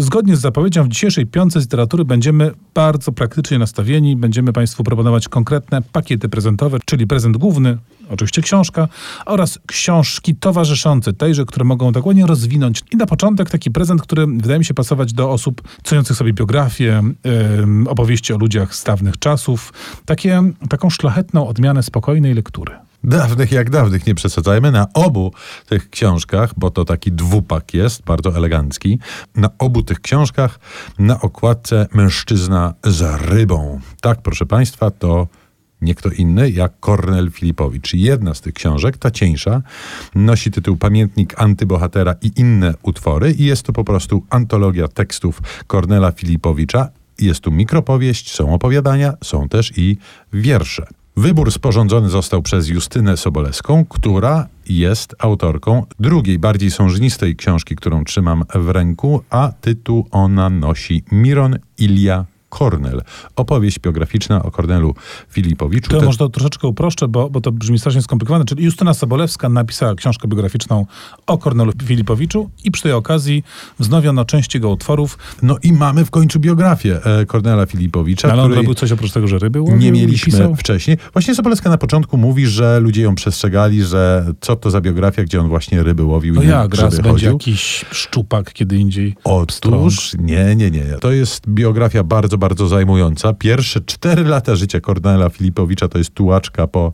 Zgodnie z zapowiedzią w dzisiejszej piątce literatury będziemy bardzo praktycznie nastawieni. Będziemy Państwu proponować konkretne pakiety prezentowe, czyli prezent główny, oczywiście książka, oraz książki towarzyszące tejże, które mogą dokładnie rozwinąć. I na początek taki prezent, który wydaje mi się pasować do osób ceniących sobie biografię, opowieści o ludziach z dawnych czasów. Takie, taką szlachetną odmianę spokojnej lektury. Dawnych jak dawnych, nie przesadzajmy. Na obu tych książkach, bo to taki dwupak jest, bardzo elegancki, na obu tych książkach na okładce mężczyzna za rybą. Tak, proszę Państwa, to nie kto inny jak Kornel Filipowicz. Jedna z tych książek, ta cieńsza, nosi tytuł Pamiętnik antybohatera i inne utwory i jest to po prostu antologia tekstów Kornela Filipowicza. Jest tu mikropowieść, są opowiadania, są też i wiersze. Wybór sporządzony został przez Justynę Sobolewską, która jest autorką drugiej, bardziej sążnistej książki, którą trzymam w ręku, a tytuł ona nosi Miron Ilia Kornel. Opowieść biograficzna o Kornelu Filipowiczu. To Te- może to troszeczkę uproszczę, bo, bo to brzmi strasznie skomplikowane. Czyli Justyna Sobolewska napisała książkę biograficzną o Kornelu Filipowiczu i przy tej okazji wznowiono część jego utworów. No i mamy w końcu biografię e, Kornela Filipowicza, Ale on robił coś oprócz tego, że ryby łowił nie mieliśmy pisał? wcześniej. Właśnie Sobolewska na początku mówi, że ludzie ją przestrzegali, że co to za biografia, gdzie on właśnie ryby łowił No i jak, raz będzie chodził. jakiś szczupak, kiedy indziej. Otóż nie, nie, nie. To jest biografia bardzo, bardzo zajmująca. Pierwsze cztery lata życia Kornela Filipowicza to jest tułaczka po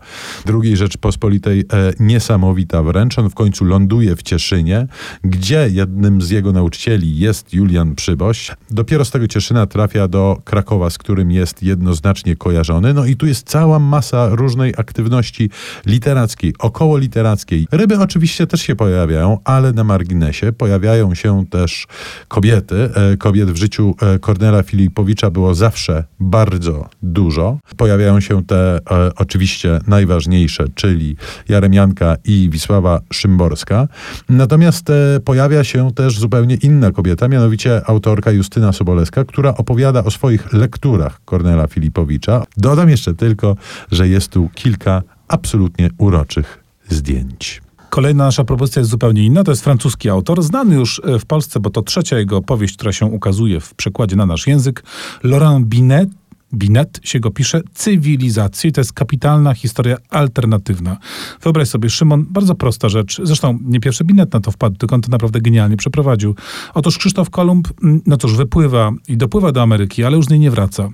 II Rzeczpospolitej e, niesamowita wręcz. On w końcu ląduje w Cieszynie, gdzie jednym z jego nauczycieli jest Julian Przyboś. Dopiero z tego Cieszyna trafia do Krakowa, z którym jest jednoznacznie kojarzony. No i tu jest cała masa różnej aktywności literackiej, około literackiej. Ryby oczywiście też się pojawiają, ale na marginesie pojawiają się też kobiety. E, Kobiet w życiu e, Kornela Filipowicza było zawsze bardzo dużo. Pojawiają się te e, oczywiście najważniejsze, czyli Jaremianka i Wisława Szymborska. Natomiast e, pojawia się też zupełnie inna kobieta, mianowicie autorka Justyna Sobolewska, która opowiada o swoich lekturach Kornela Filipowicza. Dodam jeszcze tylko, że jest tu kilka absolutnie uroczych zdjęć. Kolejna nasza propozycja jest zupełnie inna. To jest francuski autor, znany już e, w Polsce, bo to trzecia jego powieść, która się ukazuje w przekładzie na nasz język. Laurent Binet. Binet się go pisze, cywilizacji. To jest kapitalna historia alternatywna. Wyobraź sobie, Szymon, bardzo prosta rzecz. Zresztą nie pierwszy Binet na to wpadł, tylko on to naprawdę genialnie przeprowadził. Otóż Krzysztof Kolumb, mm, no cóż, wypływa i dopływa do Ameryki, ale już z niej nie wraca.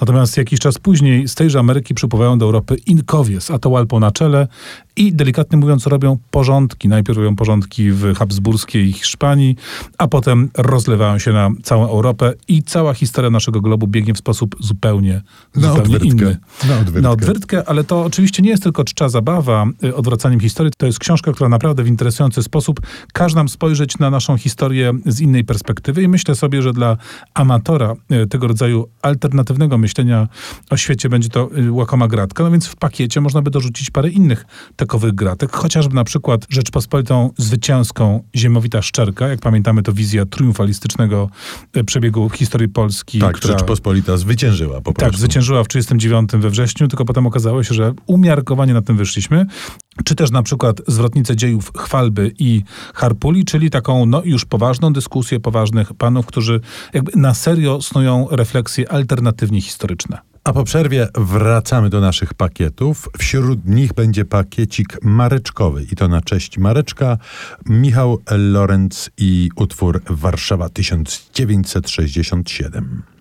Natomiast jakiś czas później z tejże Ameryki przypływają do Europy Inkowie z Atahualpą na czele i delikatnie mówiąc robią porządki. Najpierw robią porządki w habsburskiej Hiszpanii, a potem rozlewają się na całą Europę i cała historia naszego globu biegnie w sposób zupełnie, Na zupełnie odwyrtkę. inny. Na odwyrtkę. Na odwyrtkę, ale to oczywiście nie jest tylko czcza zabawa y, odwracaniem historii. To jest książka, która naprawdę w interesujący sposób każe nam spojrzeć na naszą historię z innej perspektywy i myślę sobie, że dla amatora y, tego rodzaju alternatywnego myślenia o świecie będzie to y, łakoma gratka. No więc w pakiecie można by dorzucić parę innych takowych gratek, chociażby na przykład Rzeczpospolitą zwycięską Ziemowita Szczerka. Jak pamiętamy, to wizja triumfalistycznego przebiegu historii Polski. Tak, która... Rzeczpospolita zwyciężyła po prostu. Tak, zwyciężyła w 39 we wrześniu, tylko potem okazało się, że umiarkowanie na tym wyszliśmy. Czy też na przykład zwrotnicę dziejów Chwalby i Harpuli, czyli taką no, już poważną dyskusję poważnych panów, którzy jakby na serio snują refleksje alternatywnie historyczne. A po przerwie wracamy do naszych pakietów. Wśród nich będzie pakiecik mareczkowy i to na cześć Mareczka, Michał Lorenz i utwór Warszawa 1967.